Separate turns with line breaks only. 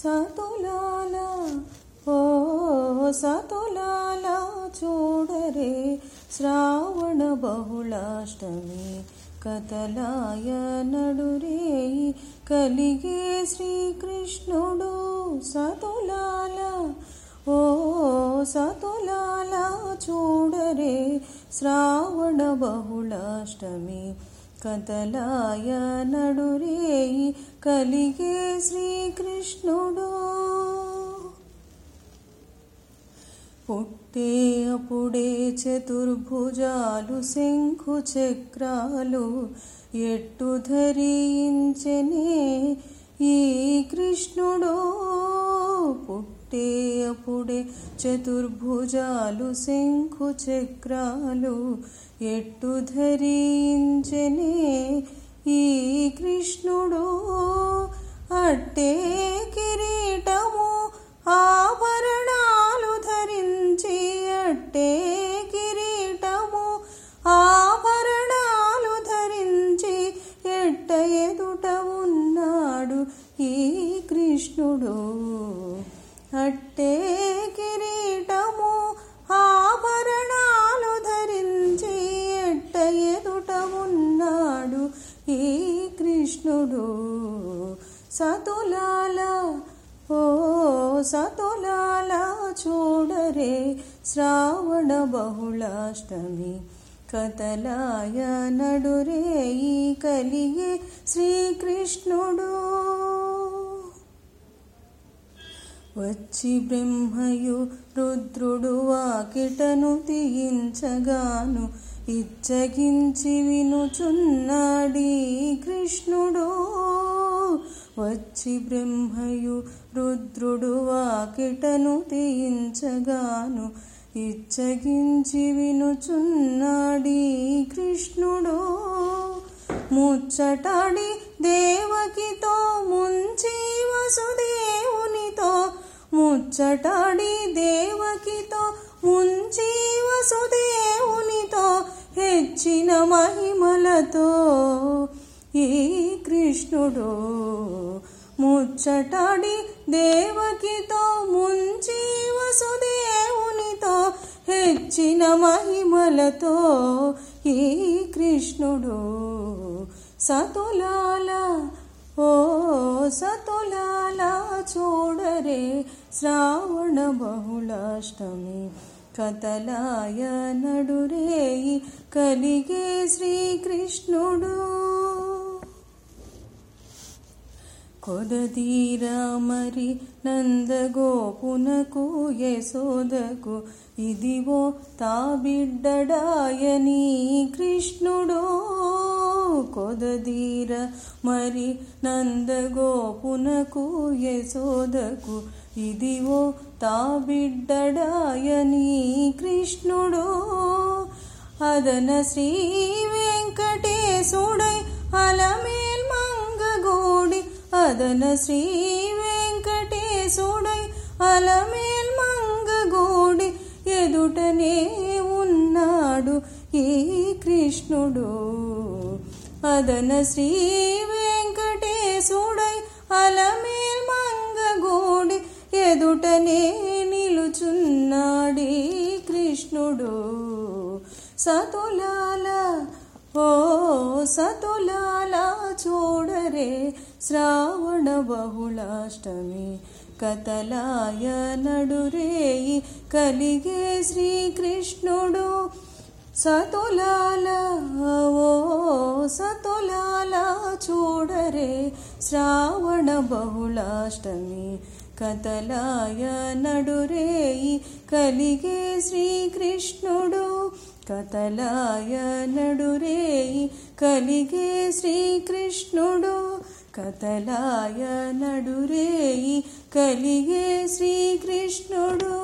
సతులాల ఓ సతులాల చూడరే శ్రావణ బహుళాష్టమి కథలాయ నడురే కలిగే శ్రీకృష్ణుడు సతులాల ఓ సతులాల చూడరే శ్రావణ బహుళాష్టమి కథలాయ నడురేయి కలిగే శ్రీకృష్ణుడు. పుట్టే అప్పుడే చతుర్భుజాలు శంఖు చక్రాలు ఎట్టు ధరించనే ఈ కృష్ణుడో. పుట్టే అప్పుడే చతుర్భుజాలు శంఖు చక్రాలు ఎట్టు ధరించనే ఈ కృష్ణుడు. అట్టే కిరీటము ఆభరణాలు ధరించి అట్టే కిరీటము ఆభరణాలు ధరించి ఎట్ట ఎదుట ఉన్నాడు ఈ కృష్ణుడు. అట్టే కిరీటము ఆభరణాలు ధరించి ఎట్ట ఎదుట ఉన్నాడు ఈ కృష్ణుడు? సతులాల ఓ సతులాల చూడరే శ్రావణ బహుళాష్టమి. కథలాయ నడురే ఈ కలిగే శ్రీకృష్ణుడు. వచ్చి బ్రహ్మయు రుద్రుడు వాకిటను తీయించగాను ఇచ్చగించి వినుచున్నాడీ కృష్ణుడు. వచ్చి బ్రహ్మయు రుద్రుడు వాకిటను తీయించగాను ఇచ్చగించి వినుచున్నాడీ కృష్ణుడు. ముచ్చటాడి దేవకితో ముంచి వసుదేవునితో ముచ్చటాడి దేవకితో ముంచి వసుదేవునితో హెచ్చిన మహిమలతో. ఈ కృష్ణుడు ముచ్చటాడి దేవకితో ముంచి వసుదేవునితో హెచ్చిన మహిమలతో. ఈ కృష్ణుడు సతులాల ఓ సతులాల చూడరే శ్రావణ బహుళాష్టమి కథలాయ నడురేయి కలిగే శ్రీకృష్ణుడు. కొదదీరా మరి నందగోపునకు యశోదకు ఇదివో తా బిడ్డడాయని కృష్ణుడు. కొదదీర మరి నందగోపునకు యశోదకు ఇదివో తా బిడ్డడాయని కృష్ణుడు. అదన శ్రీ వెంకటేశుడై అలమేల్ మంగగోడి. అదన శ్రీ వెంకటేశుడై అలమేల్ మంగగోడి. ఎదుటనే ఉన్నాడు ఈ కృష్ణుడు. అదన శ్రీ వెంకటేశుడై అలమే ఎదుటనే నిలుచున్నాడీ కృష్ణుడు. సతులాల ఓ సతులాల చూడరే శ్రావణ బహుళాష్టమి. కథలాయ నడురేయి కలిగే శ్రీకృష్ణుడు. సతులాల ఓ సతులాల చూడరే శ్రావణ బహుళాష్టమి కథలాయ నడురేయి కలిగే శ్రీకృష్ణుడు కథలాయ నడురేయి కలిగే శ్రీకృష్ణుడు కథలాయ నడురేయి కలిగే శ్రీకృష్ణుడు